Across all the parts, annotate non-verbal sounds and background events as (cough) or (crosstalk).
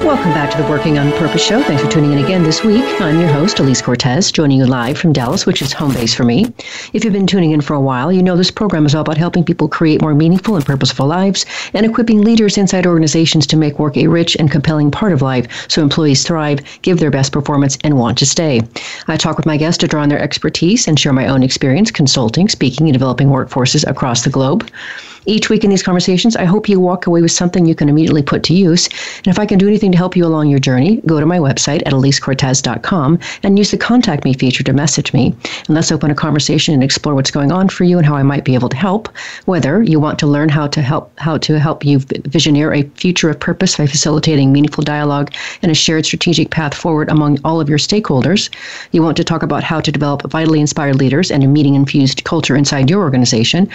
Welcome back to the Working on Purpose show. Thanks for tuning in again this week. I'm your host, Elise Cortes, joining you live from Dallas, which is home base for me. If you've been tuning in for a while, you know this program is all about helping people create more meaningful and purposeful lives and equipping leaders inside organizations to make work a rich and compelling part of life so employees thrive, give their best performance, and want to stay. I talk with my guests to draw on their expertise and share my own experience consulting, speaking, and developing workforces across the globe. Each week in these conversations, I hope you walk away with something you can immediately put to use. And if I can do anything to help you along your journey, go to my website at elisecortes.com and use the contact me feature to message me. And let's open a conversation and explore what's going on for you and how I might be able to help. Whether you want to learn how to help how to help you visioneer a future of purpose by facilitating meaningful dialogue and a shared strategic path forward among all of your stakeholders, you want to talk about how to develop vitally inspired leaders and a meaning infused culture inside your organization.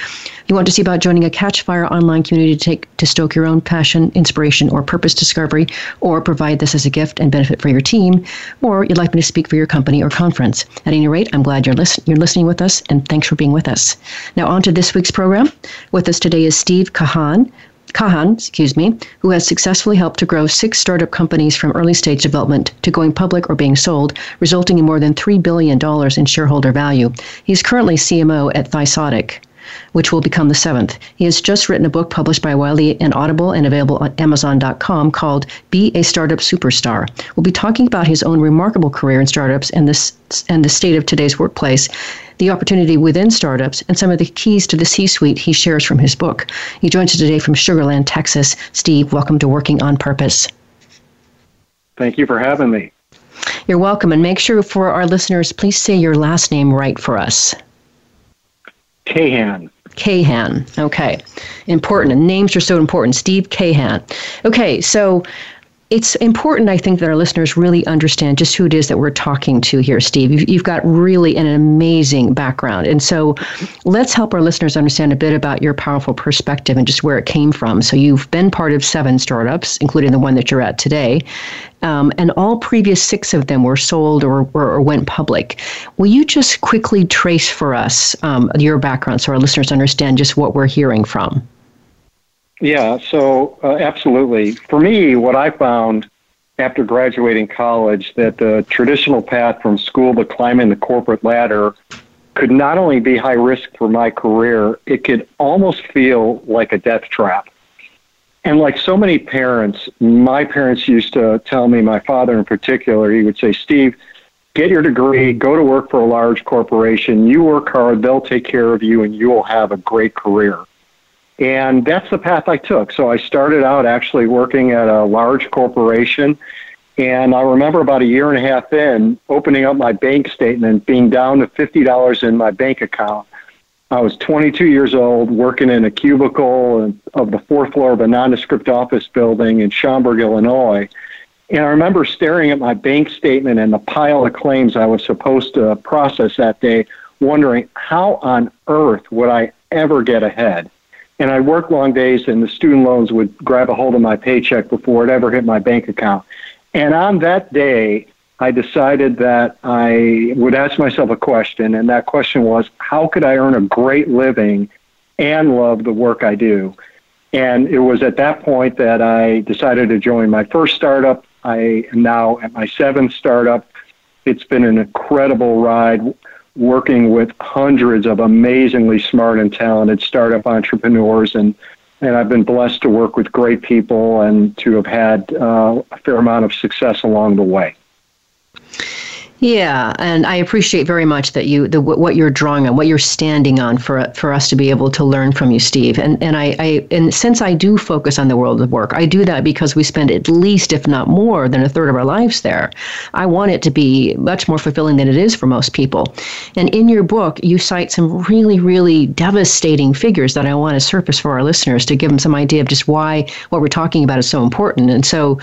You want to see about joining a Catchfire online community to take to stoke your own passion, inspiration, or purpose discovery, or provide this as a gift and benefit for your team, or you'd like me to speak for your company or conference. At any rate, I'm glad you're, you're listening with us, and thanks for being with us. Now, on to this week's program. With us today is Steve Kahan, Kahan, excuse me, who has successfully helped to grow six startup companies from early stage development to going public or being sold, resulting in more than $3 billion in shareholder value. He's currently CMO at Thycotic which will become the seventh. He has just written a book published by Wiley and Audible and available on Amazon.com called Be a Startup Superstar. We'll be talking about his own remarkable career in startups and this and the state of today's workplace, the opportunity within startups, and some of the keys to the C-suite he shares from his book. He joins us today from Sugar Land, Texas. Steve, welcome to Working on Purpose. Thank you for having me. You're welcome. And make sure for our listeners, please say your last name right for us. Kahan. Kahan. Okay. Important. And names are so important. Steve Kahan. Okay, so it's important, I think, that our listeners really understand just who it is that we're talking to here, Steve. You've, you've, got really an amazing background. And so let's help our listeners understand a bit about your powerful perspective and just where it came from. So you've been part of seven startups, including the one that you're at today. Um, and all previous six of them were sold or, or, or, went public. Will you just quickly trace for us um, your background so our listeners understand just what we're hearing from? Yeah, so uh, absolutely. For me, what I found after graduating college that the traditional path from school to climbing the corporate ladder could not only be high risk for my career, it could almost feel like a death trap. And like so many parents, my parents used to tell me, my father in particular, he would say, Steve, get your degree, go to work for a large corporation, you work hard, they'll take care of you, and you will have a great career. And that's the path I took. So I started out actually working at a large corporation. And I remember about a year and a half in opening up my bank statement, being down to $50 in my bank account. I was 22 years old, working in a cubicle of the fourth floor of a nondescript office building in Schaumburg, Illinois. And I remember staring at my bank statement and the pile of claims I was supposed to process that day, wondering how on earth would I ever get ahead? And I worked long days, and the student loans would grab a hold of my paycheck before it ever hit my bank account. And on that day, I decided that I would ask myself a question, and that question was, how could I earn a great living and love the work I do? And it was at that point that I decided to join my first startup. I am now at my seventh startup. It's been an incredible ride working with hundreds of amazingly smart and talented startup entrepreneurs and and I've been blessed to work with great people and to have had uh, a fair amount of success along the way. Yeah, and I appreciate very much that you the what you're drawing on, what you're standing on for for us to be able to learn from you, Steve. And and I, I and since I do focus on the world of work, I do that because we spend at least, if not more, than a third of our lives there. I want it to be much more fulfilling than it is for most people. And in your book, you cite some really, really devastating figures that I want to surface for our listeners to give them some idea of just why what we're talking about is so important. And so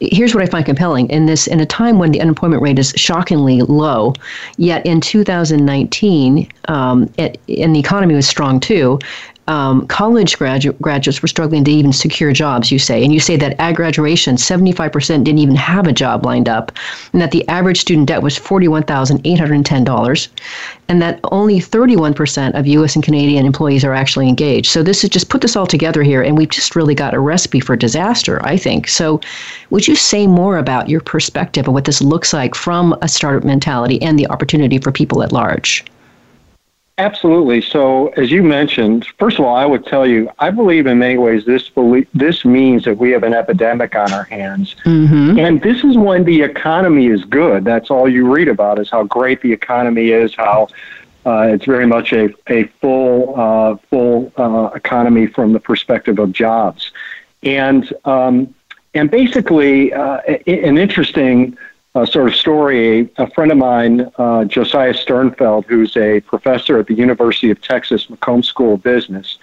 here's what I find compelling. In this in a time when the unemployment rate is shockingly low, yet in 2019, um, it, and the economy was strong too um, college graduate, graduates were struggling to even secure jobs, you say. And you say that at graduation, 75% didn't even have a job lined up, and that the average student debt was $41,810, and that only 31% of U.S. and Canadian employees are actually engaged. So this is just put this all together here, and we've just really got a recipe for disaster, I think. So would you say more about your perspective of what this looks like from a startup mentality and the opportunity for people at large? Absolutely. So, as you mentioned, first of all, I would tell you, I believe in many ways this this means that we have an epidemic on our hands, mm-hmm. and this is when the economy is good. That's all you read about is how great the economy is, how uh, it's very much a a full uh, full uh, economy from the perspective of jobs, and um, and basically uh, an interesting uh, sort of story. A friend of mine, uh, Josiah Sternfeld, who's a professor at the University of Texas McCombs School of Business,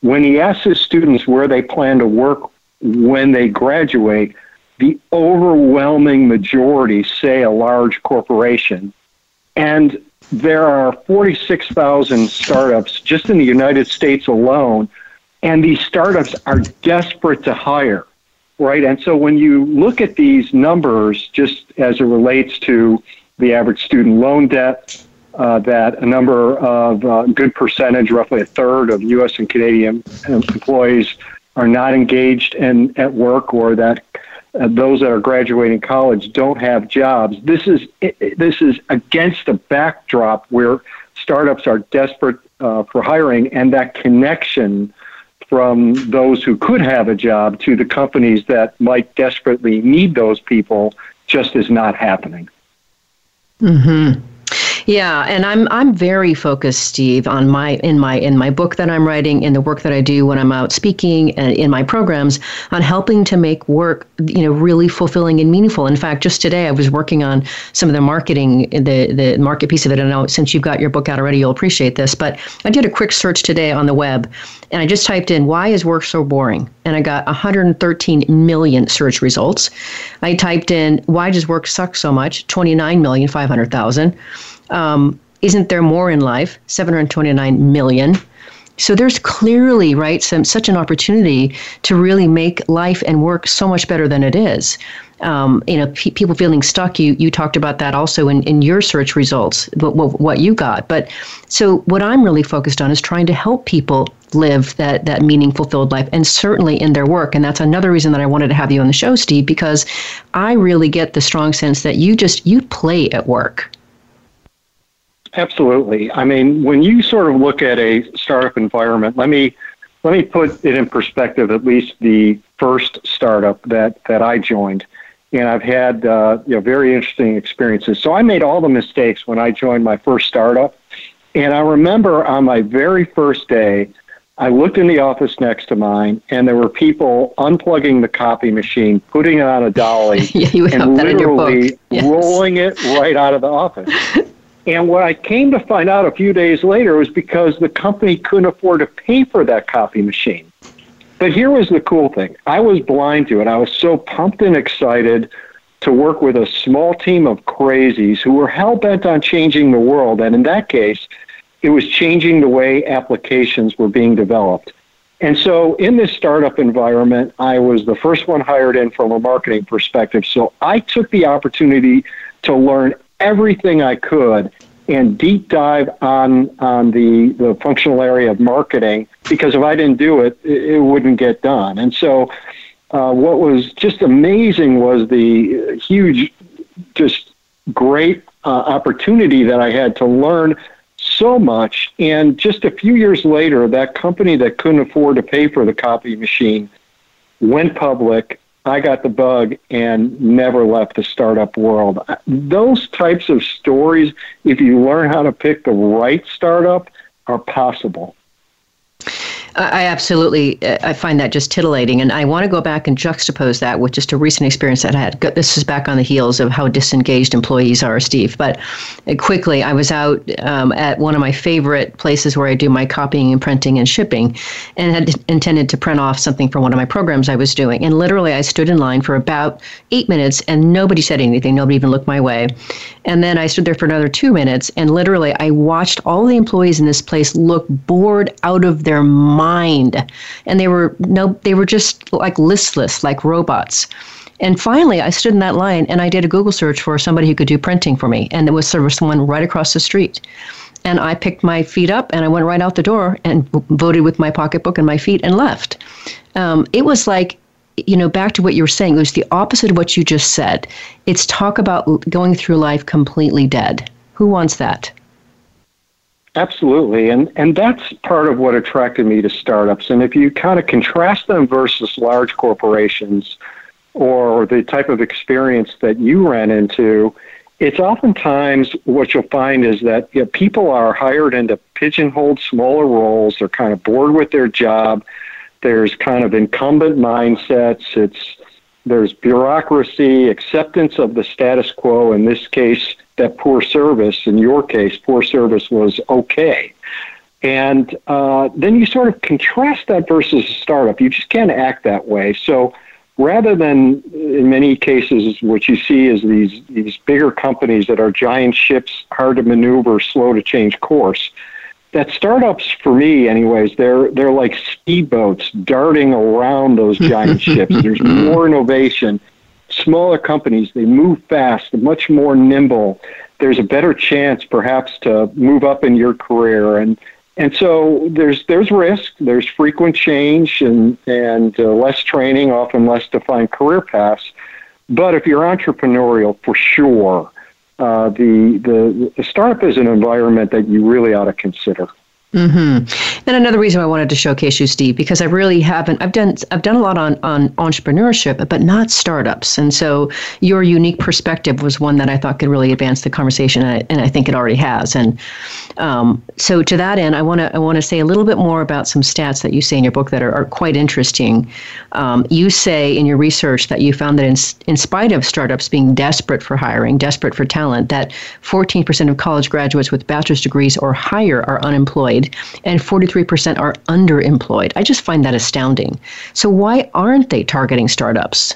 when he asks his students where they plan to work when they graduate, the overwhelming majority say a large corporation. And there are 46,000 startups just in the United States alone, and these startups are desperate to hire right? And so when you look at these numbers, just as it relates to the average student loan debt, uh, that a number of uh, good percentage, roughly a third of U.S. and Canadian employees are not engaged in at work, or that uh, those that are graduating college don't have jobs. This is this is against a backdrop where startups are desperate uh, for hiring, and that connection from those who could have a job to the companies that might desperately need those people just is not happening. Mm-hmm. Yeah, and I'm I'm very focused, Steve, on my in my in my book that I'm writing, in the work that I do when I'm out speaking, and in my programs, on helping to make work you know really fulfilling and meaningful. In fact, just today I was working on some of the marketing, the the market piece of it. And I know since you've got your book out already, you'll appreciate this. But I did a quick search today on the web, and I just typed in "Why is work so boring?" and I got 113 million search results. I typed in "Why does work suck so much?" 29 million 500,000 um, isn't there more in life? 729 million. So there's clearly, right, some such an opportunity to really make life and work so much better than it is. Um, you know, pe- people feeling stuck. You you talked about that also in, in your search results, what, what, what you got. But so what I'm really focused on is trying to help people live that that meaning fulfilled life, and certainly in their work. And that's another reason that I wanted to have you on the show, Steve, because I really get the strong sense that you just you play at work. Absolutely. I mean, when you sort of look at a startup environment, let me let me put it in perspective. At least the first startup that that I joined, and I've had uh, you know very interesting experiences. So I made all the mistakes when I joined my first startup, and I remember on my very first day, I looked in the office next to mine, and there were people unplugging the copy machine, putting it on a dolly, (laughs) yeah, and literally yes. rolling it right out of the office. (laughs) And what I came to find out a few days later was because the company couldn't afford to pay for that copy machine. But here was the cool thing I was blind to it. I was so pumped and excited to work with a small team of crazies who were hell bent on changing the world. And in that case, it was changing the way applications were being developed. And so, in this startup environment, I was the first one hired in from a marketing perspective. So, I took the opportunity to learn everything I could and deep dive on on the, the functional area of marketing because if I didn't do it, it, it wouldn't get done. And so, uh, what was just amazing was the huge, just great uh, opportunity that I had to learn so much. And just a few years later, that company that couldn't afford to pay for the copy machine went public I got the bug and never left the startup world. Those types of stories, if you learn how to pick the right startup, are possible. I absolutely, I find that just titillating, and I want to go back and juxtapose that with just a recent experience that I had. This is back on the heels of how disengaged employees are, Steve. But uh, quickly, I was out um, at one of my favorite places where I do my copying and printing and shipping, and had intended to print off something for one of my programs I was doing. And literally, I stood in line for about eight minutes, and nobody said anything. Nobody even looked my way. And then I stood there for another two minutes, and literally, I watched all the employees in this place look bored out of their mind, and they were no, they were just like listless, like robots. And finally, I stood in that line and I did a Google search for somebody who could do printing for me, and there was sort of someone right across the street. And I picked my feet up and I went right out the door and voted with my pocketbook and my feet and left. Um, it was like you know, back to what you were saying, it was the opposite of what you just said. It's talk about going through life completely dead. Who wants that? Absolutely. And, and that's part of what attracted me to startups. And if you kind of contrast them versus large corporations or the type of experience that you ran into, it's oftentimes what you'll find is that you know, people are hired into pigeonholed smaller roles. They're kind of bored with their job. There's kind of incumbent mindsets. It's there's bureaucracy, acceptance of the status quo. In this case, that poor service. In your case, poor service was okay. And uh, then you sort of contrast that versus a startup. You just can't act that way. So rather than in many cases what you see is these these bigger companies that are giant ships, hard to maneuver, slow to change course. That startups, for me, anyways, they're they're like speedboats darting around those giant (laughs) ships. There's more innovation smaller companies, they move fast, much more nimble. There's a better chance, perhaps, to move up in your career, and and so there's there's risk, there's frequent change, and and uh, less training, often less defined career paths. But if you're entrepreneurial, for sure, uh, the, the the startup is an environment that you really ought to consider. Mm-hmm. And another reason I wanted to showcase you, Steve, because I really haven't. I've done I've done a lot on on entrepreneurship, but not startups. And so your unique perspective was one that I thought could really advance the conversation, and I, and I think it already has. And um, so to that end, I want to I want to say a little bit more about some stats that you say in your book that are, are quite interesting. Um, you say in your research that you found that in in spite of startups being desperate for hiring, desperate for talent, that 14% of college graduates with bachelor's degrees or higher are unemployed and 43% are underemployed. I just find that astounding. So, why aren't they targeting startups?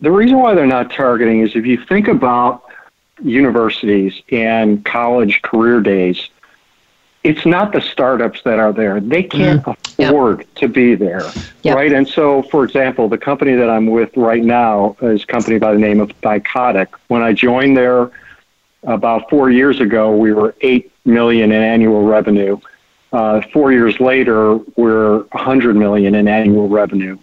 The reason why they're not targeting is if you think about universities and college career days, it's not the startups that are there. They can't mm. afford yep. to be there, yep. right? And so, for example, the company that I'm with right now is a company by the name of Thycotic. When I joined there about four years ago, we were eight million in annual revenue. Uh, four years later, we're 100 million in annual revenue.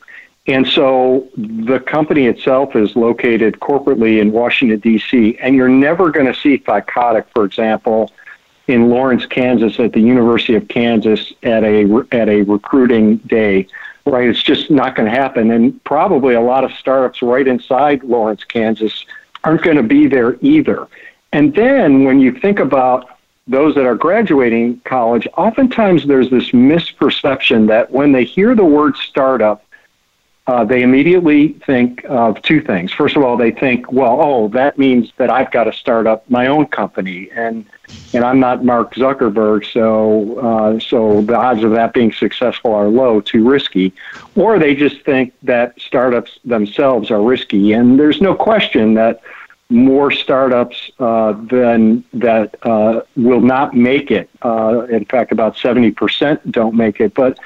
And so the company itself is located corporately in Washington, D.C., and you're never going to see Thycotic, for example, in Lawrence, Kansas, at the University of Kansas at a, at a recruiting day, right? It's just not going to happen. And probably a lot of startups right inside Lawrence, Kansas aren't going to be there either. And then when you think about those that are graduating college, oftentimes there's this misperception that when they hear the word startup, uh, they immediately think of two things. First of all, they think, well, oh, that means that I've got to start up my own company, and and I'm not Mark Zuckerberg, so uh, so the odds of that being successful are low, too risky. Or they just think that startups themselves are risky, and there's no question that more startups uh, than that uh, will not make it. Uh, in fact, about 70% don't make it. But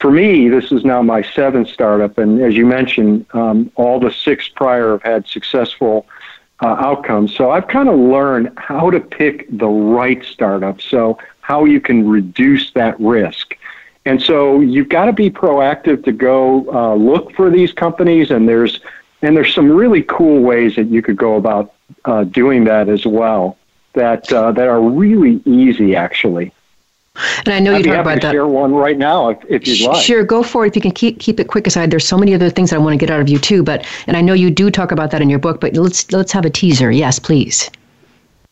for me, this is now my seventh startup, and as you mentioned, um, all the six prior have had successful uh, outcomes. So I've kind of learned how to pick the right startup. So how you can reduce that risk. And so you've got to be proactive to go uh, look for these companies, and there's and there's some really cool ways that you could go about uh, doing that as well that uh, that are really easy actually. And I know I'd you talk about to that. Share one right now, if, if you'd like. Sure, go for it. If you can keep keep it quick aside. There's so many other things that I want to get out of you too. But and I know you do talk about that in your book. But let's let's have a teaser. Yes, please.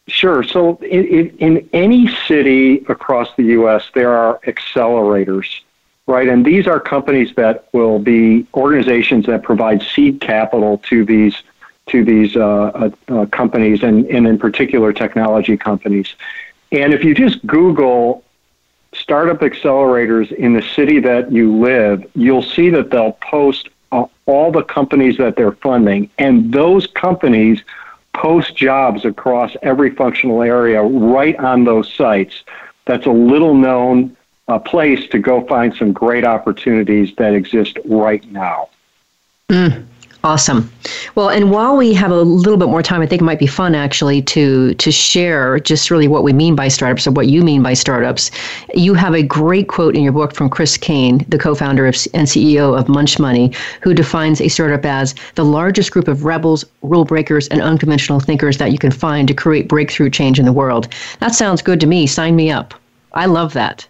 Sure. So in, in any city across the U.S., there are accelerators right? And these are companies that will be organizations that provide seed capital to these to these uh, uh, uh, companies, and, and in particular technology companies. And if you just Google startup accelerators in the city that you live, you'll see that they'll post uh, all the companies that they're funding, and those companies post jobs across every functional area right on those sites. That's a little known uh, place to go find some great opportunities that exist right now. Mm. Awesome. Well, and while we have a little bit more time, I think it might be fun actually to to share just really what we mean by startups or what you mean by startups. You have a great quote in your book from Chris Kane, the co-founder of, and CEO of Munch Money, who defines a startup as the largest group of rebels, rule breakers, and unconventional thinkers that you can find to create breakthrough change in the world. That sounds good to me. Sign me up. I love that.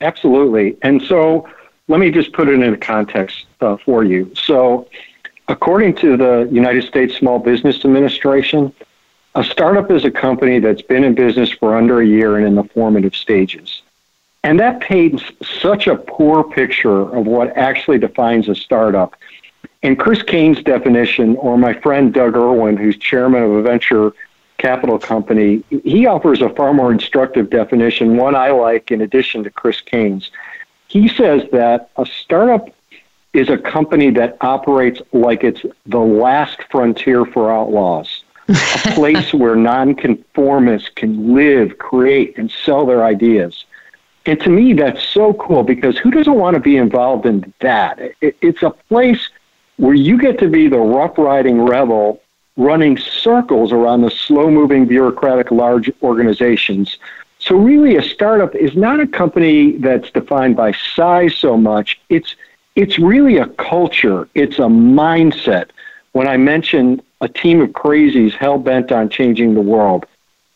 Absolutely. And so let me just put it into context uh, for you. So, according to the United States Small Business Administration, a startup is a company that's been in business for under a year and in the formative stages. And that paints such a poor picture of what actually defines a startup. In Chris Kane's definition, or my friend Doug Irwin, who's chairman of a venture capital company, he offers a far more instructive definition, one I like in addition to Chris Kane's. He says that a startup is a company that operates like it's the last frontier for outlaws, a (laughs) place where nonconformists can live, create, and sell their ideas. And to me, that's so cool because who doesn't want to be involved in that? it's a place where you get to be the rough riding rebel running circles around the slow moving bureaucratic large organizations so really, a startup is not a company that's defined by size so much. It's it's really a culture. It's a mindset. When I mentioned a team of crazies hell bent on changing the world,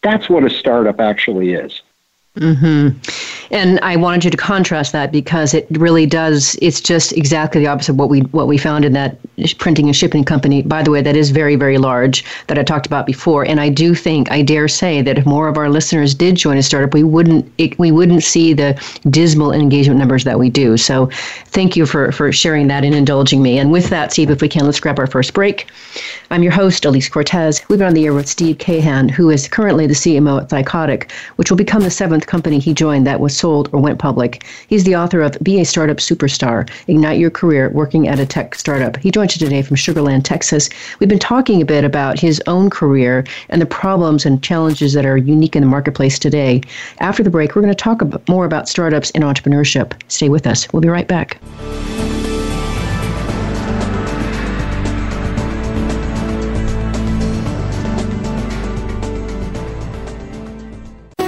that's what a startup actually is. Mm-hmm. And I wanted you to contrast that because it really does. It's just exactly the opposite of what we what we found in that printing and shipping company. By the way, that is very very large that I talked about before. And I do think I dare say that if more of our listeners did join a startup, we wouldn't it, we wouldn't see the dismal engagement numbers that we do. So, thank you for for sharing that and indulging me. And with that, Steve, if we can, let's grab our first break. I'm your host, Elise Cortes. We've been on the air with Steve Kahan, who is currently the CMO at Thycotic, which will become the seventh company he joined that was sold or went public. He's the author of Be a Startup Superstar Ignite Your Career Working at a Tech Startup. He joins you today from Sugar Land, Texas. We've been talking a bit about his own career and the problems and challenges that are unique in the marketplace today. After the break, we're going to talk more about startups and entrepreneurship. Stay with us. We'll be right back.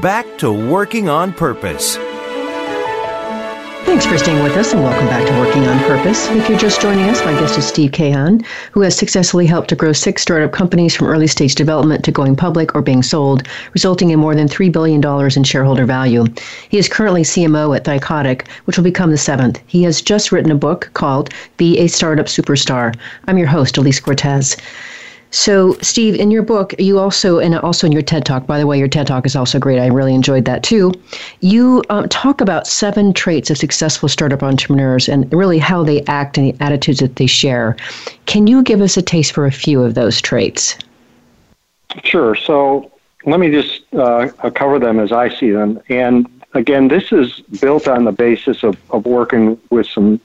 back to working on purpose. Thanks for staying with us and welcome back to Working on Purpose. If you're just joining us, my guest is Steve Kahan, who has successfully helped to grow six startup companies from early stage development to going public or being sold, resulting in more than $3 billion in shareholder value. He is currently CMO at Thycotic, which will become the seventh. He has just written a book called Be a Startup Superstar. I'm your host, Elise Cortes. So, Steve, in your book, you also, and also in your TED Talk, by the way, your TED Talk is also great. I really enjoyed that too. You um, talk about seven traits of successful startup entrepreneurs and really how they act and the attitudes that they share. Can you give us a taste for a few of those traits? Sure. So, let me just uh, cover them as I see them. And again, this is built on the basis of, of working with some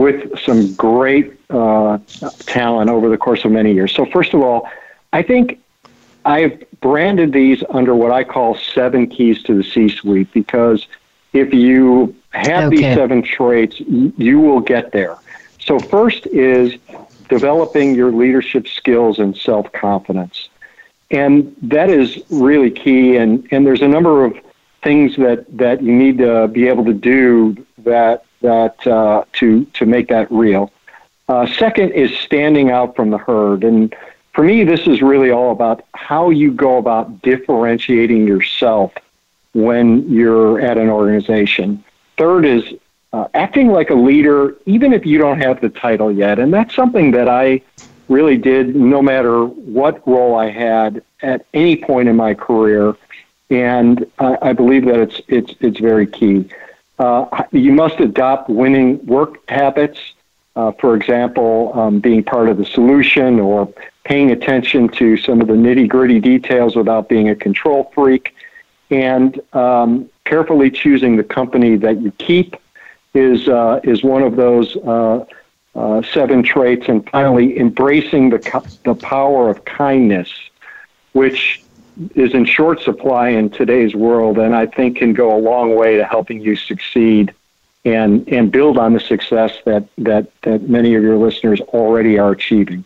with some great uh, talent over the course of many years. So, first of all, I think I've branded these under what I call seven keys to the C-suite because if you have okay. these seven traits, you will get there. So first is developing your leadership skills and self-confidence. And that is really key. And, and there's a number of things that, that you need to be able to do that, that uh, to, to make that real. Uh, second is standing out from the herd. And for me, this is really all about how you go about differentiating yourself when you're at an organization. Third is uh, acting like a leader, even if you don't have the title yet. And that's something that I really did no matter what role I had at any point in my career. And I, I believe that it's, it's, it's very key. Uh, you must adopt winning work habits. Uh, for example, um, being part of the solution or paying attention to some of the nitty gritty details without being a control freak, and um, carefully choosing the company that you keep is uh, is one of those uh, uh, seven traits. And finally, embracing the the power of kindness, which is in short supply in today's world, and I think can go a long way to helping you succeed and and build on the success that that that many of your listeners already are achieving.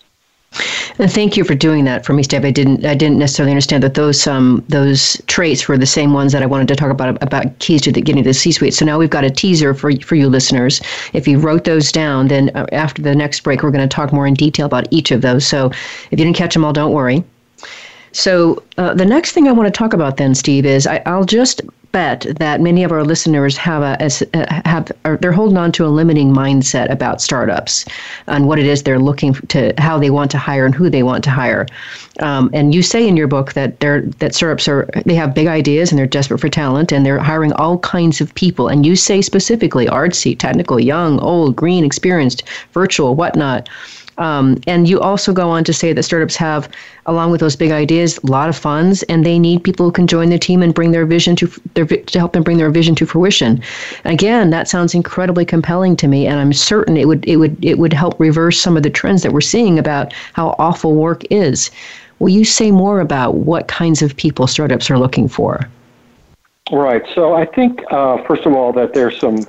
And thank you for doing that for me, Steve. I didn't I didn't necessarily understand that those um those traits were the same ones that I wanted to talk about about keys to the, getting to the C-suite. So now we've got a teaser for for you listeners. If you wrote those down, then uh, after the next break, we're going to talk more in detail about each of those. So if you didn't catch them all, don't worry. So uh, the next thing I want to talk about then, Steve, is I, will just bet that many of our listeners have a have are, they're holding on to a limiting mindset about startups and what it is they're looking to how they want to hire and who they want to hire. Um, and you say in your book that they're that startups are they have big ideas and they're desperate for talent and they're hiring all kinds of people. And you say specifically artsy, technical, young, old, green, experienced, virtual, whatnot. Um, and you also go on to say that startups have, along with those big ideas, a lot of funds, and they need people who can join their team and bring their vision to their to help them bring their vision to fruition. Again, that sounds incredibly compelling to me, and I'm certain it would it would it would help reverse some of the trends that we're seeing about how awful work is. Will you say more about what kinds of people startups are looking for? Right. So I think uh, first of all that there's some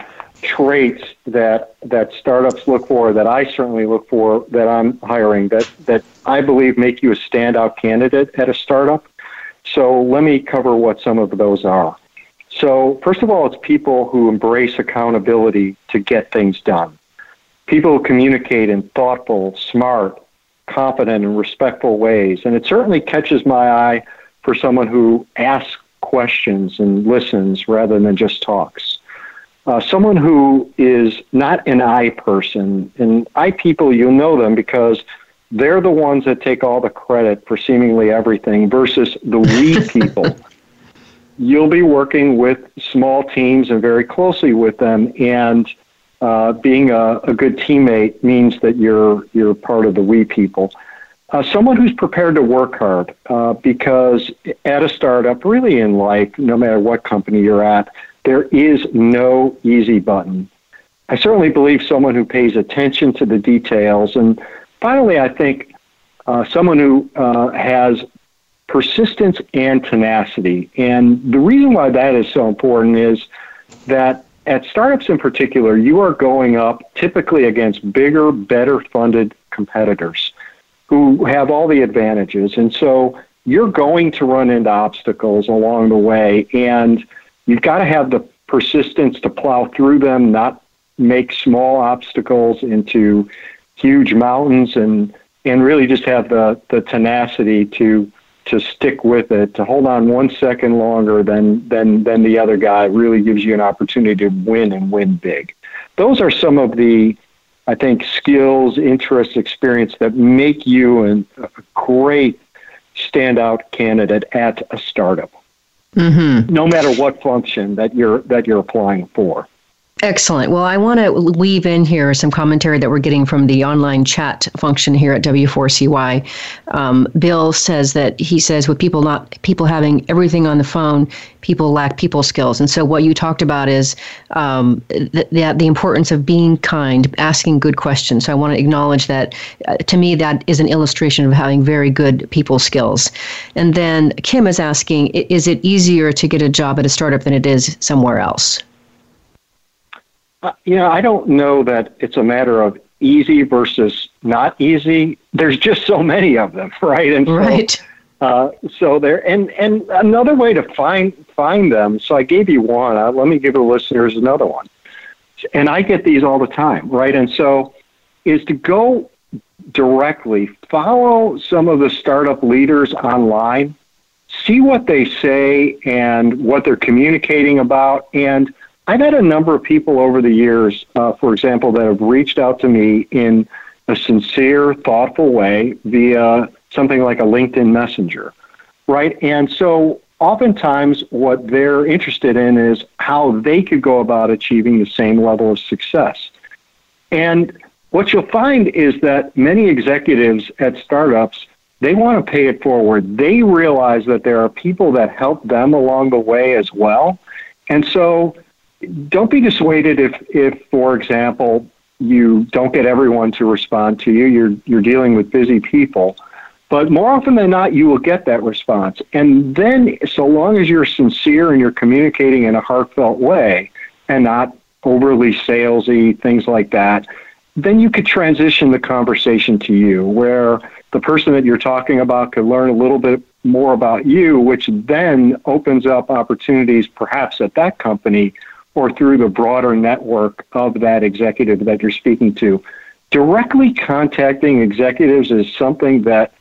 traits that that startups look for, that I certainly look for, that I'm hiring, that that I believe make you a standout candidate at a startup. So let me cover what some of those are. So first of all, it's people who embrace accountability to get things done. People who communicate in thoughtful, smart, confident, and respectful ways. And it certainly catches my eye for someone who asks questions and listens rather than just talks. Uh, someone who is not an I person, and I people, you know them because they're the ones that take all the credit for seemingly everything versus the we (laughs) people. You'll be working with small teams and very closely with them, and uh, being a, a, good teammate means that you're you're part of the we people. Uh, someone who's prepared to work hard, uh, because at a startup, really in life, no matter what company you're at, there is no easy button. I certainly believe someone who pays attention to the details. And finally, I think uh, someone who uh, has persistence and tenacity. And the reason why that is so important is that at startups in particular, you are going up typically against bigger, better funded competitors who have all the advantages. And so you're going to run into obstacles along the way. And You've got to have the persistence to plow through them, not make small obstacles into huge mountains, and and really just have the the tenacity to to stick with it, to hold on one second longer than than than the other guy really gives you an opportunity to win and win big. Those are some of the I think skills, interests, experience that make you an, a great standout candidate at a startup mm-hmm. no matter what function that you're that you're applying for. Excellent. Well, I want to weave in here some commentary that we're getting from the online chat function here at W4CY. Um, Bill says that he says with people not people having everything on the phone, people lack people skills. And so what you talked about is um, the, the, the importance of being kind, asking good questions. So I want to acknowledge that. Uh, to me, that is an illustration of having very good people skills. And then Kim is asking, is it easier to get a job at a startup than it is somewhere else? Uh, you I don't know that it's a matter of easy versus not easy. There's just so many of them, (laughs) right? And so, right. Uh, so there, and and another way to find find them. So I gave you one. Uh, let me give the listeners another one. And I get these all the time, right? And so is to go directly follow some of the startup leaders online, see what they say and what they're communicating about, and I've had a number of people over the years, uh, for example, that have reached out to me in a sincere, thoughtful way via something like a LinkedIn Messenger, right? And so oftentimes what they're interested in is how they could go about achieving the same level of success. And what you'll find is that many executives at startups they want to pay it forward. They realize that there are people that help them along the way as well. And so don't be dissuaded if, if, for example, you don't get everyone to respond to you. You're you're dealing with busy people, but more often than not, you will get that response. And then, so long as you're sincere and you're communicating in a heartfelt way, and not overly salesy things like that, then you could transition the conversation to you, where the person that you're talking about could learn a little bit more about you, which then opens up opportunities, perhaps at that company or through the broader network of that executive that you're speaking to. Directly contacting executives is something that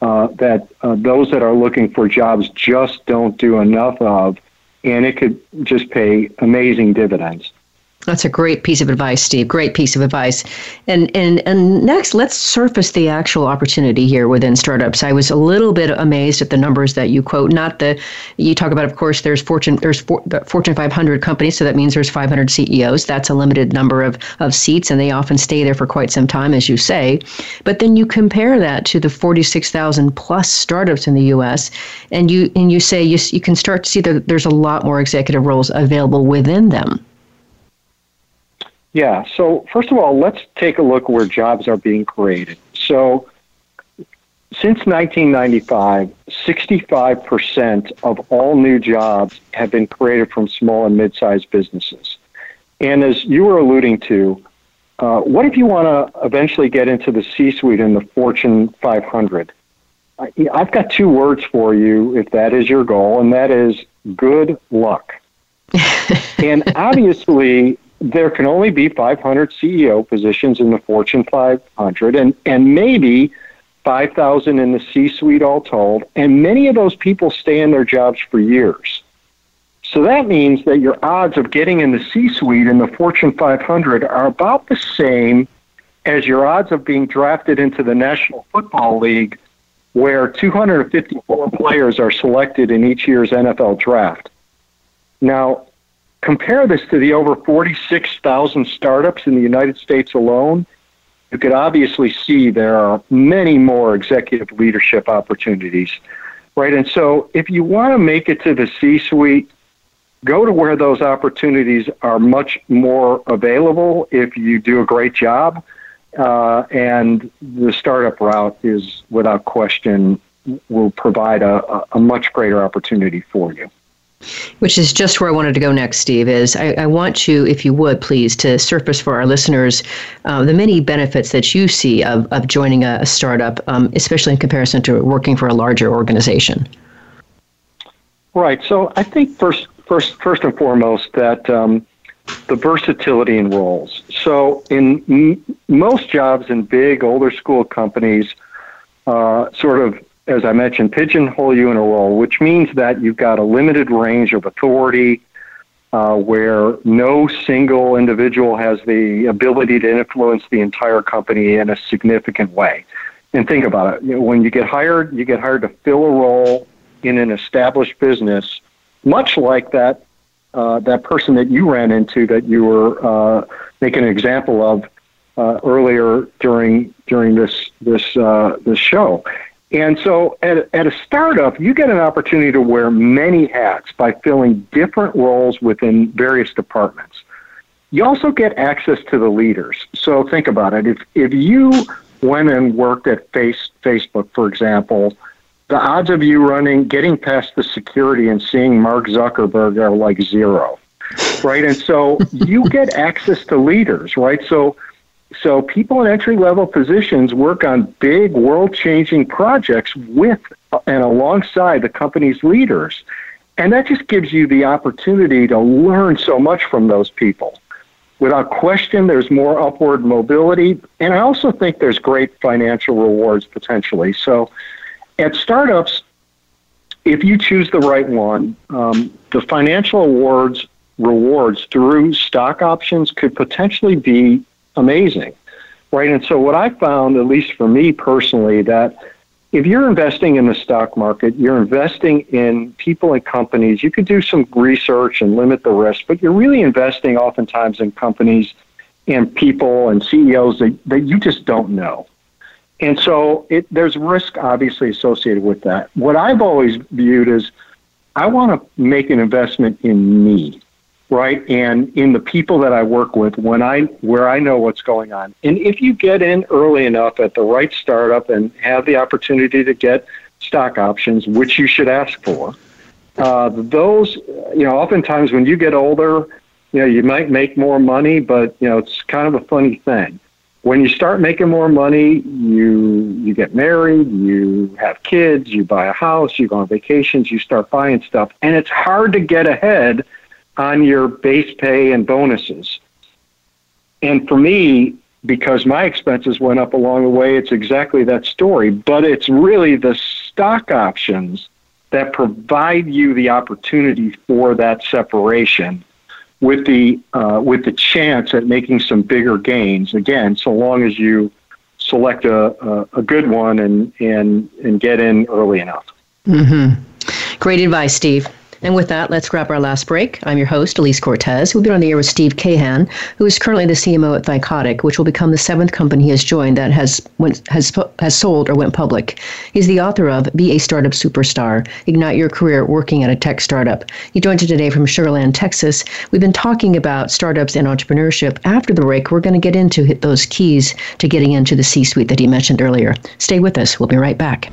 uh, that uh, those that are looking for jobs just don't do enough of, and it could just pay amazing dividends. That's a great piece of advice, Steve. Great piece of advice. And and and next, let's surface the actual opportunity here within startups. I was a little bit amazed at the numbers that you quote. Not the you talk about, of course. There's Fortune there's for, Fortune 500 companies, so that means there's 500 CEOs. That's a limited number of of seats, and they often stay there for quite some time, as you say. But then you compare that to the 46,000 plus startups in the U.S., and you and you say you you can start to see that there's a lot more executive roles available within them. Yeah. So first of all, let's take a look where jobs are being created. So since 1995, 65% of all new jobs have been created from small and mid-sized businesses. And as you were alluding to, uh, what if you want to eventually get into the C-suite in the Fortune 500? I've got two words for you if that is your goal, and that is good luck. (laughs) and obviously, there can only be 500 CEO positions in the Fortune 500 and, and maybe 5,000 in the C suite all told. And many of those people stay in their jobs for years. So that means that your odds of getting in the C suite in the Fortune 500 are about the same as your odds of being drafted into the National Football League, where 254 players are selected in each year's NFL draft. Now, Compare this to the over 46,000 startups in the United States alone. You could obviously see there are many more executive leadership opportunities, right? And so if you want to make it to the C suite, go to where those opportunities are much more available if you do a great job. Uh, and the startup route is, without question, will provide a, a much greater opportunity for you. Which is just where I wanted to go next, Steve. Is I, I want you, if you would, please, to surface for our listeners uh, the many benefits that you see of, of joining a, a startup, um, especially in comparison to working for a larger organization. Right. So I think first, first, first and foremost that um, the versatility in roles. So in m- most jobs in big older school companies, uh, sort of as I mentioned, pigeonhole you in a role, which means that you've got a limited range of authority uh, where no single individual has the ability to influence the entire company in a significant way. And think about it. You know, when you get hired, you get hired to fill a role in an established business, much like that uh, that person that you ran into that you were uh, making an example of uh, earlier during during this this uh, this show. And so at, at a startup, you get an opportunity to wear many hats by filling different roles within various departments. You also get access to the leaders. So think about it. If, if you went and worked at face, Facebook, for example, the odds of you running, getting past the security and seeing Mark Zuckerberg are like zero, right? And so you get access to leaders, right? So so people in entry level positions work on big world changing projects with and alongside the company's leaders. And that just gives you the opportunity to learn so much from those people. Without question, there's more upward mobility. And I also think there's great financial rewards potentially. So at startups, if you choose the right one, um, the financial awards rewards through stock options could potentially be amazing, right? And so what I found, at least for me personally, that if you're investing in the stock market, you're investing in people and companies. You could do some research and limit the risk, but you're really investing oftentimes in companies and people and CEOs that, that you just don't know. And so it, there's risk obviously associated with that. What I've always viewed is I want to make an investment in me right? And in the people that I work with when I where I know what's going on. And if you get in early enough at the right startup and have the opportunity to get stock options, which you should ask for, uh, those you know, oftentimes when you get older, you know, you might make more money, but you know, it's kind of a funny thing. When you start making more money, you you get married, you have kids, you buy a house, you go on vacations, you start buying stuff, and it's hard to get ahead on your base pay and bonuses. And for me, because my expenses went up along the way, it's exactly that story. But it's really the stock options that provide you the opportunity for that separation with the uh, with the chance at making some bigger gains. Again, so long as you select a, a, a good one and, and, and get in early enough. Mm-hmm. Great advice, Steve. And with that, let's grab our last break. I'm your host, Elise Cortes. We've been on the air with Steve Kahan, who is currently the CMO at Thycotic, which will become the seventh company he has joined that has went, has has sold or went public. He's the author of Be a Startup Superstar: Ignite Your Career Working at a Tech Startup. He joins us today from Sugar Land, Texas. We've been talking about startups and entrepreneurship. After the break, we're going to get into those keys to getting into the C-suite that he mentioned earlier. Stay with us. We'll be right back.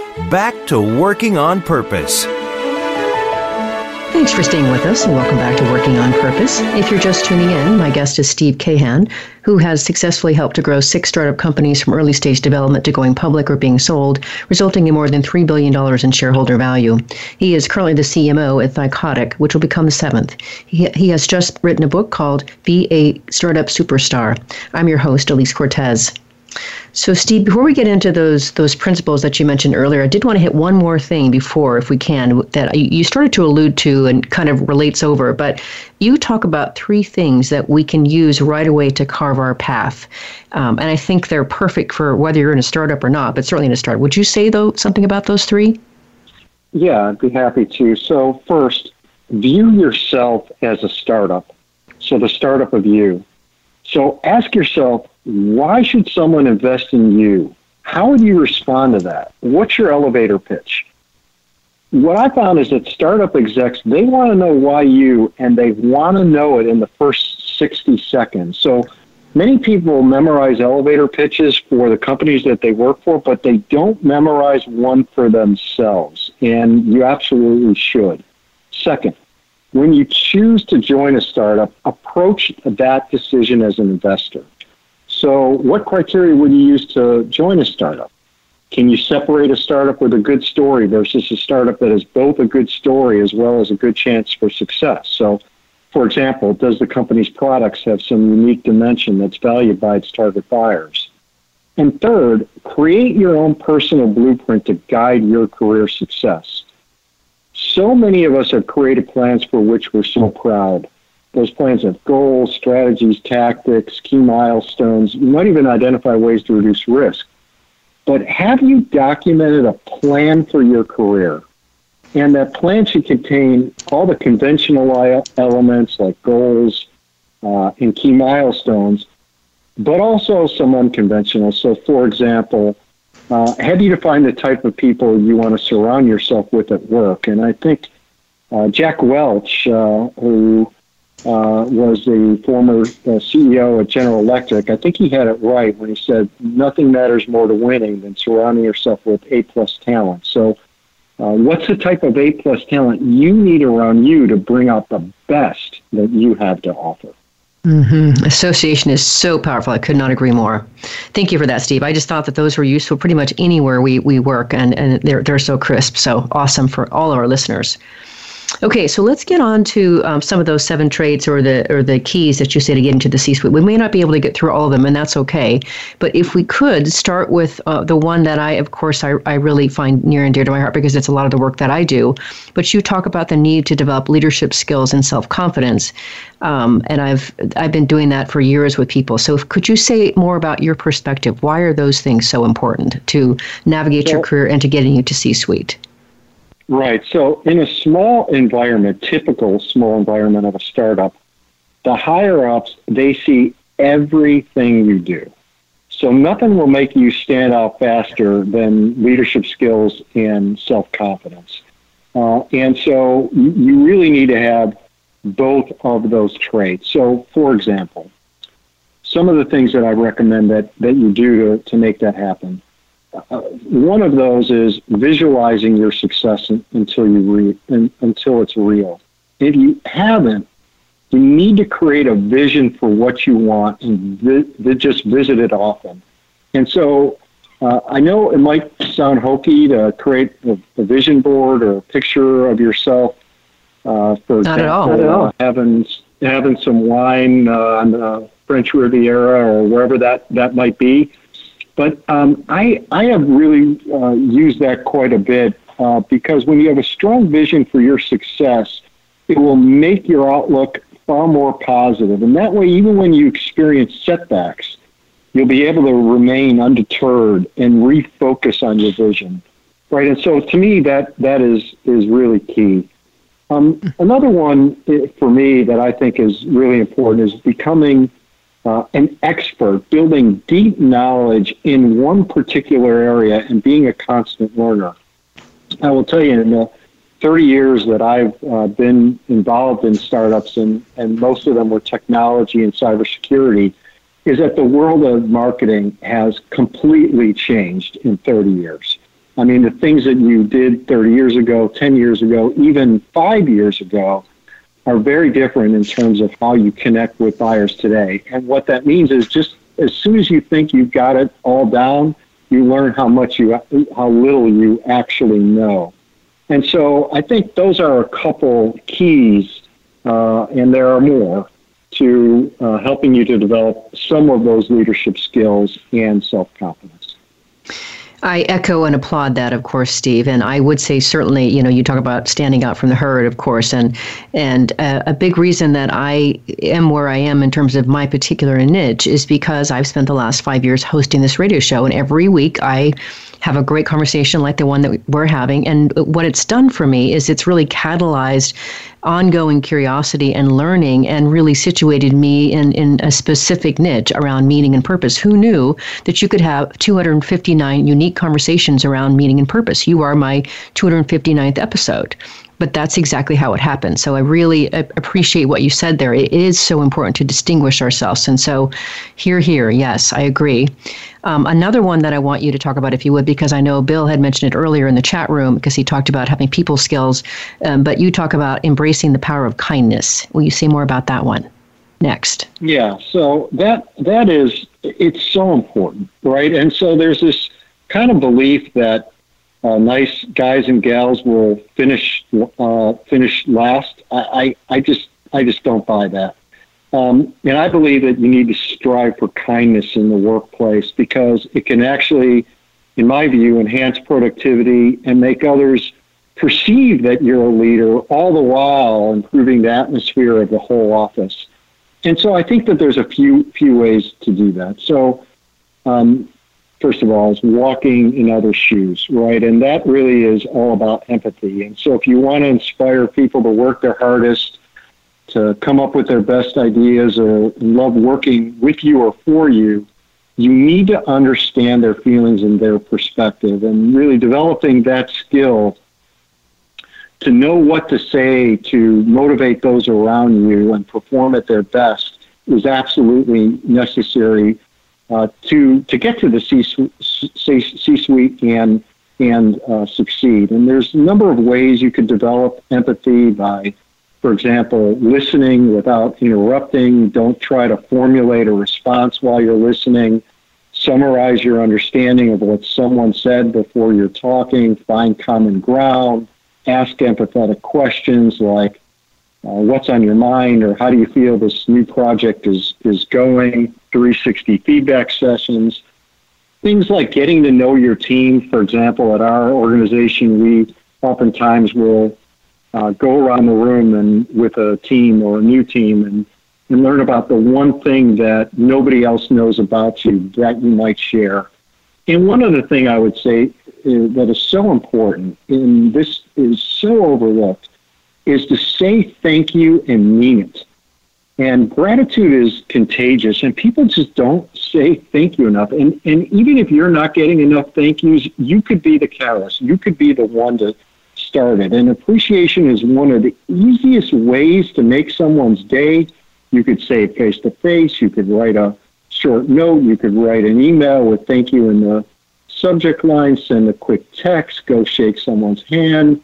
back to working on purpose. Thanks for staying with us and welcome back to Working on Purpose. If you're just tuning in, my guest is Steve Kahan, who has successfully helped to grow six startup companies from early stage development to going public or being sold, resulting in more than $3 billion in shareholder value. He is currently the CMO at Thycotic, which will become the seventh. He, he has just written a book called Be a Startup Superstar. I'm your host, Elise Cortes. So, Steve, before we get into those those principles that you mentioned earlier, I did want to hit one more thing before, if we can, that you started to allude to and kind of relates over. But you talk about three things that we can use right away to carve our path, um, and I think they're perfect for whether you're in a startup or not, but certainly in a startup. Would you say though something about those three? Yeah, I'd be happy to. So, first, view yourself as a startup. So, the startup of you. So, ask yourself why should someone invest in you? How would you respond to that? What's your elevator pitch? what I found is that startup execs, they want to know why you, and they want to know it in the first 60 seconds. So many people memorize elevator pitches for the companies that they work for, but they don't memorize one for themselves. And you absolutely should. Second, when you choose to join a startup, approach that decision as an investor. So, what criteria would you use to join a startup? Can you separate a startup with a good story versus a startup that has both a good story as well as a good chance for success? So, for example, does the company's products have some unique dimension that's valued by its target buyers? And third, create your own personal blueprint to guide your career success. So many of us have created plans for which we're so proud. Those plans have goals, strategies, tactics, key milestones. You might even identify ways to reduce risk. But have you documented a plan for your career? And that plan should contain all the conventional elements like goals uh, and key milestones, but also some unconventional. So, for example, uh, have you defined the type of people you want to surround yourself with at work? And I think uh, Jack Welch, uh, who uh, was the former uh, CEO at General Electric. I think he had it right when he said nothing matters more to winning than surrounding yourself with A plus talent. So, uh, what's the type of A plus talent you need around you to bring out the best that you have to offer? Mm-hmm. Association is so powerful. I could not agree more. Thank you for that, Steve. I just thought that those were useful pretty much anywhere we, we work, and, and they're, they're so crisp. So awesome for all of our listeners. Okay, so let's get on to um, some of those seven traits or the or the keys that you say to get into the C-suite. We may not be able to get through all of them, and that's okay. But if we could start with uh, the one that I, of course, I, I really find near and dear to my heart because it's a lot of the work that I do. But you talk about the need to develop leadership skills and self confidence, um, and I've I've been doing that for years with people. So if, could you say more about your perspective? Why are those things so important to navigate your career and to getting you to C-suite? Right. So, in a small environment, typical small environment of a startup, the higher ups, they see everything you do. So, nothing will make you stand out faster than leadership skills and self confidence. Uh, and so, you really need to have both of those traits. So, for example, some of the things that I recommend that, that you do to, to make that happen uh, one of those is visualizing your success in, until you re, in, until it's real. If you haven't, you need to create a vision for what you want and vi- just visit it often. And so uh, I know it might sound hokey to create a, a, vision board or a picture of yourself. Uh, for Not example, at all. Uh, having having some wine uh, on the French Riviera or wherever that that might be. But um, I, I have really uh, used that quite a bit uh, because when you have a strong vision for your success, it will make your outlook far more positive. And that way, even when you experience setbacks, you'll be able to remain undeterred and refocus on your vision. Right. And so to me, that, that is, is really key. Um, another one eh, for me that I think is really important is becoming uh, an expert, building deep knowledge in one particular area and being a constant learner. I will tell you, in the 30 years that I've uh, been involved in startups, and, and most of them were technology and cybersecurity, is that the world of marketing has completely changed in 30 years. I mean, the things that you did 30 years ago, 10 years ago, even five years ago, are very different in terms of how you connect with buyers today. And what that means is just as soon as you think you've got it all down, you learn how much you, how little you actually know. And so I think those are a couple keys, uh, and there are more, to uh, helping you to develop some of those leadership skills and self confidence. I echo and applaud that, of course, Steve. And I would say certainly, you know, you talk about standing out from the herd, of course, and and uh, a big reason that I am where I am in terms of my particular niche is because I've spent the last five years hosting this radio show, and every week I have a great conversation like the one that we're having. And what it's done for me is it's really catalyzed ongoing curiosity and learning and really situated me in, in a specific niche around meaning and purpose. Who knew that you could have 259 unique conversations around meaning and purpose? You are my 259th episode but that's exactly how it happened. So I really appreciate what you said there. It is so important to distinguish ourselves. And so, here, here, yes, I agree. Um, another one that I want you to talk about, if you would, because I know Bill had mentioned it earlier in the chat room because he talked about having people skills, um, but you talk about embracing the power of kindness. Will you say more about that one next? Yeah, so that that is it's so important, right? And so there's this kind of belief that uh, nice guys and gals will finish uh, finish last. I, I, I just I just don't buy that. Um, and I believe that you need to strive for kindness in the workplace because it can actually, in my view, enhance productivity and make others perceive that you're a leader, all the while improving the atmosphere of the whole office. And so I think that there's a few few ways to do that. So um, first of all, is walking in other shoes, right? And that really is all about empathy. And so if you want to inspire people to work their hardest, to come up with their best ideas or love working with you or for you, you need to understand their feelings and their perspective and really developing that skill to know what to say to motivate those around you and perform at their best is absolutely necessary uh, to to get to the C suite and and uh, succeed. And there's a number of ways you could develop empathy by, for example, listening without interrupting. Don't try to formulate a response while you're listening. Summarize your understanding of what someone said before you're talking. Find common ground. Ask empathetic questions like, uh, what's on your mind or how do you feel this new project is, is going, 360 feedback sessions, things like getting to know your team. For example, at our organization, we oftentimes will uh, go around the room and with a team or a new team and, and learn about the one thing that nobody else knows about you that you might share. And one other thing I would say is, uh, that is so important, and this is so overlooked, is to say thank you and mean it. And gratitude is contagious, and people just don't say thank you enough. And, and even if you're not getting enough thank yous, you could be the catalyst. You could be the one to start it. And appreciation is one of the easiest ways to make someone's day. You could say face to face, you could write a short note, you could write an email with thank you in the subject line, send a quick text, go shake someone's hand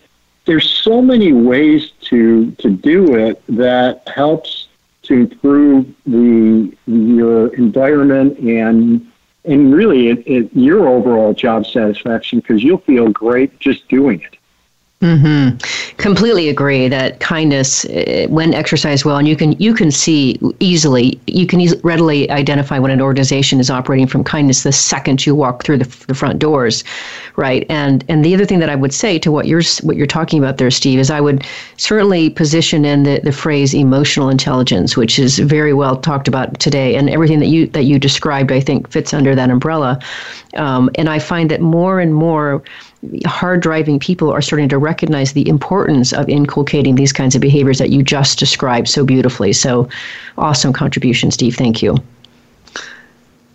there's so many ways to to do it that helps to improve the your environment and and really it, it, your overall job satisfaction because you'll feel great just doing it. Mm-hmm. Completely agree that kindness, eh, when exercised well, and you can you can see easily, you can easily, readily identify when an organization is operating from kindness the second you walk through the, the front doors, right? And and the other thing that I would say to what you're what you're talking about there, Steve, is I would certainly position in the, the phrase emotional intelligence, which is very well talked about today, and everything that you that you described, I think, fits under that umbrella. Um, and I find that more and more hard driving people are starting to recognize the importance of inculcating these kinds of behaviors that you just described so beautifully. So, awesome contribution, Steve. Thank you.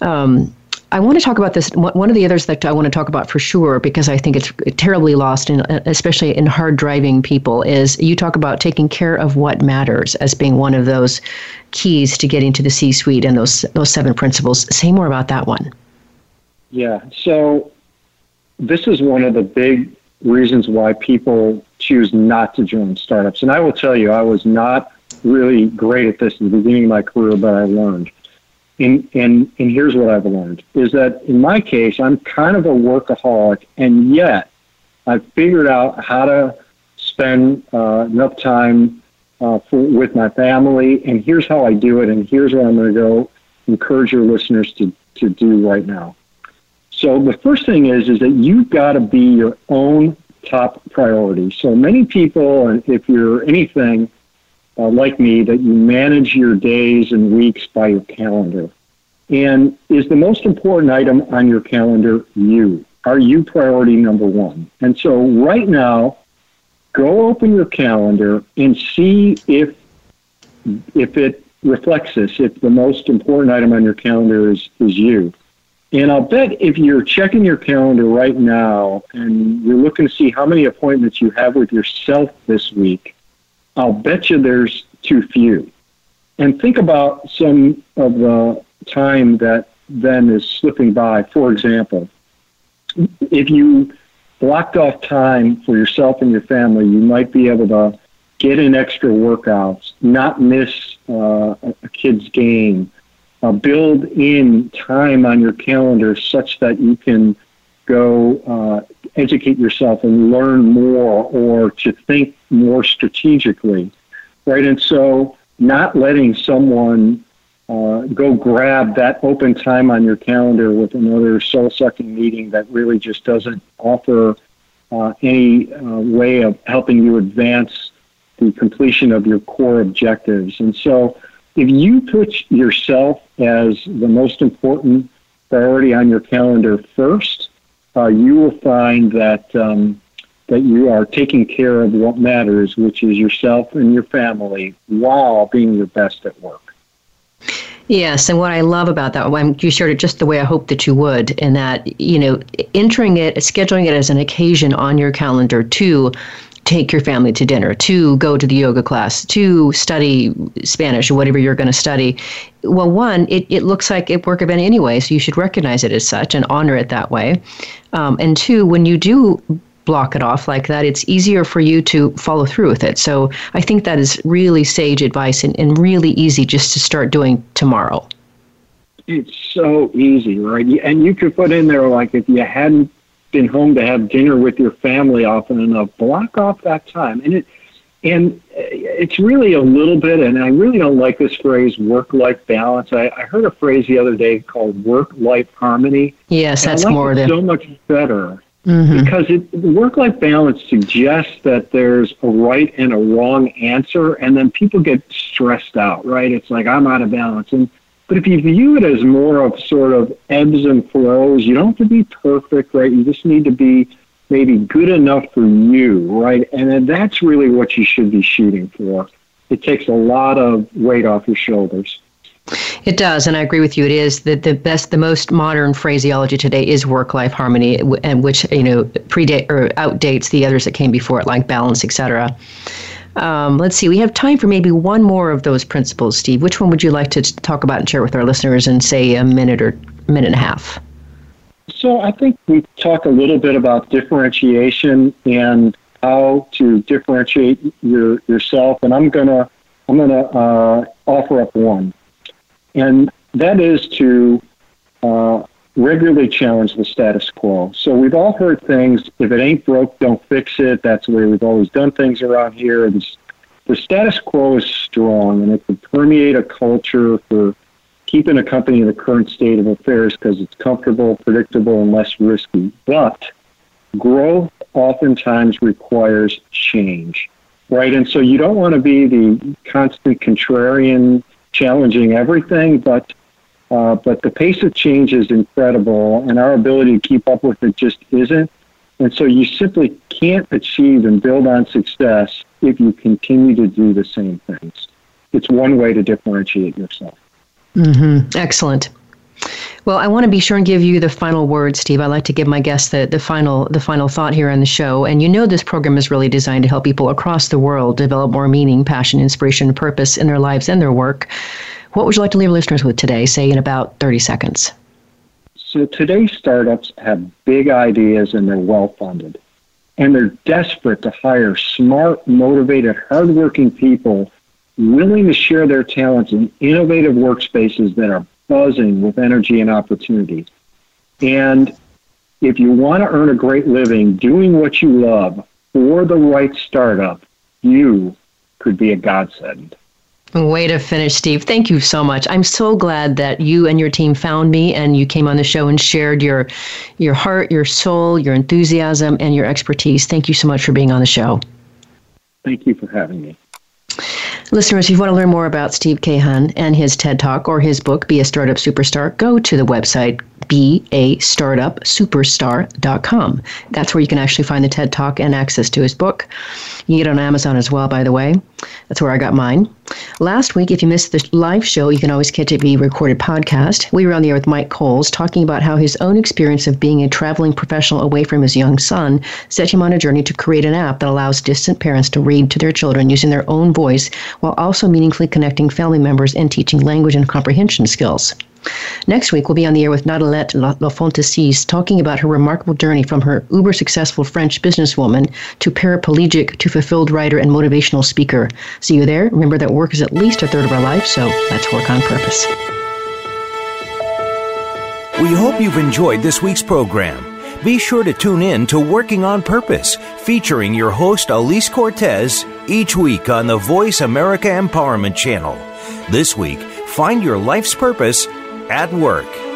Um, I want to talk about this. One of the others that I want to talk about for sure, because I think it's terribly lost, in, especially in hard driving people, is you talk about taking care of what matters as being one of those keys to getting to the C suite and those those seven principles. Say more about that one. Yeah. So this is one of the big reasons why people choose not to join startups. And I will tell you, I was not really great at this in the beginning of my career, but I learned. And, and, and here's what I've learned is that in my case, I'm kind of a workaholic, and yet I've figured out how to spend uh, enough time uh, for, with my family. And here's how I do it, and here's what I'm going to go encourage your listeners to, to do right now. So the first thing is is that you've got to be your own top priority. So many people, and if you're anything uh, like me, that you manage your days and weeks by your calendar. And is the most important item on your calendar you? Are you priority number one? And so right now, go open your calendar and see if if it reflects this, if the most important item on your calendar is, is you. And I'll bet if you're checking your calendar right now and you're looking to see how many appointments you have with yourself this week, I'll bet you there's too few. And think about some of the time that then is slipping by. For example, if you blocked off time for yourself and your family, you might be able to get in extra workouts, not miss uh, a kid's game, uh, build in time on your calendar such that you can go uh, educate yourself and learn more or to think more strategically, right? And so, not letting someone uh, go grab that open time on your calendar with another soul sucking meeting that really just doesn't offer uh, any uh, way of helping you advance the completion of your core objectives. And so, if you put yourself as the most important priority on your calendar first, uh, you will find that um, that you are taking care of what matters, which is yourself and your family, while being your best at work. Yes, and what I love about that, you shared it just the way I hoped that you would, in that you know, entering it, scheduling it as an occasion on your calendar to take your family to dinner, to go to the yoga class, to study Spanish or whatever you're going to study. Well, one, it, it looks like a work event anyway, so you should recognize it as such and honor it that way. Um, and two, when you do block it off like that, it's easier for you to follow through with it. So I think that is really sage advice and, and really easy just to start doing tomorrow. It's so easy, right? And you could put in there like if you hadn't been home to have dinner with your family often enough, block off that time. And it and it's really a little bit, and I really don't like this phrase work-life balance. I, I heard a phrase the other day called work-life harmony. Yes, that's like more than so much better mm-hmm. because it, work-life balance suggests that there's a right and a wrong answer, and then people get stressed out. Right? It's like I'm out of balance, and but if you view it as more of sort of ebbs and flows, you don't have to be perfect, right? You just need to be maybe good enough for you, right? And that's really what you should be shooting for. It takes a lot of weight off your shoulders. It does, and I agree with you. It is the, the best, the most modern phraseology today is work-life harmony, and which you know predate or outdates the others that came before it, like balance, etc. Um, let's see, we have time for maybe one more of those principles, Steve. Which one would you like to talk about and share with our listeners in, say, a minute or minute and a half? So I think we talk a little bit about differentiation and how to differentiate your, yourself, and I'm gonna I'm gonna uh, offer up one, and that is to uh, regularly challenge the status quo. So we've all heard things, if it ain't broke, don't fix it. That's the way we've always done things around here. The, the status quo is strong and it can permeate a culture for keeping a company in the current state of affairs because it's comfortable, predictable, and less risky. But growth oftentimes requires change, right? And so you don't want to be the constant contrarian challenging everything, but uh, but the pace of change is incredible, and our ability to keep up with it just isn't. And so you simply can't achieve and build on success if you continue to do the same things. It's one way to differentiate yourself. Mm-hmm. Excellent. Well, I want to be sure and give you the final word, Steve. I like to give my guests the, the final the final thought here on the show. And you know this program is really designed to help people across the world develop more meaning, passion, inspiration, and purpose in their lives and their work. What would you like to leave listeners with today, say in about 30 seconds? So today's startups have big ideas and they're well funded. And they're desperate to hire smart, motivated, hardworking people willing to share their talents in innovative workspaces that are buzzing with energy and opportunity. And if you want to earn a great living doing what you love for the right startup, you could be a godsend. Way to finish, Steve. Thank you so much. I'm so glad that you and your team found me and you came on the show and shared your your heart, your soul, your enthusiasm, and your expertise. Thank you so much for being on the show. Thank you for having me. Listeners, if you want to learn more about Steve Kahan and his TED Talk or his book, Be a Startup Superstar, go to the website be a startup superstar.com. That's where you can actually find the TED Talk and access to his book. You get it on Amazon as well, by the way. That's where I got mine. Last week, if you missed the live show, you can always catch it via recorded podcast. We were on the air with Mike Coles talking about how his own experience of being a traveling professional away from his young son set him on a journey to create an app that allows distant parents to read to their children using their own voice while also meaningfully connecting family members and teaching language and comprehension skills. Next week, we'll be on the air with Nadalette Lafontaise talking about her remarkable journey from her uber successful French businesswoman to paraplegic to fulfilled writer and motivational speaker. See you there. Remember that work is at least a third of our life, so let's work on purpose. We hope you've enjoyed this week's program. Be sure to tune in to Working on Purpose, featuring your host Elise Cortes each week on the Voice America Empowerment Channel. This week, find your life's purpose at work.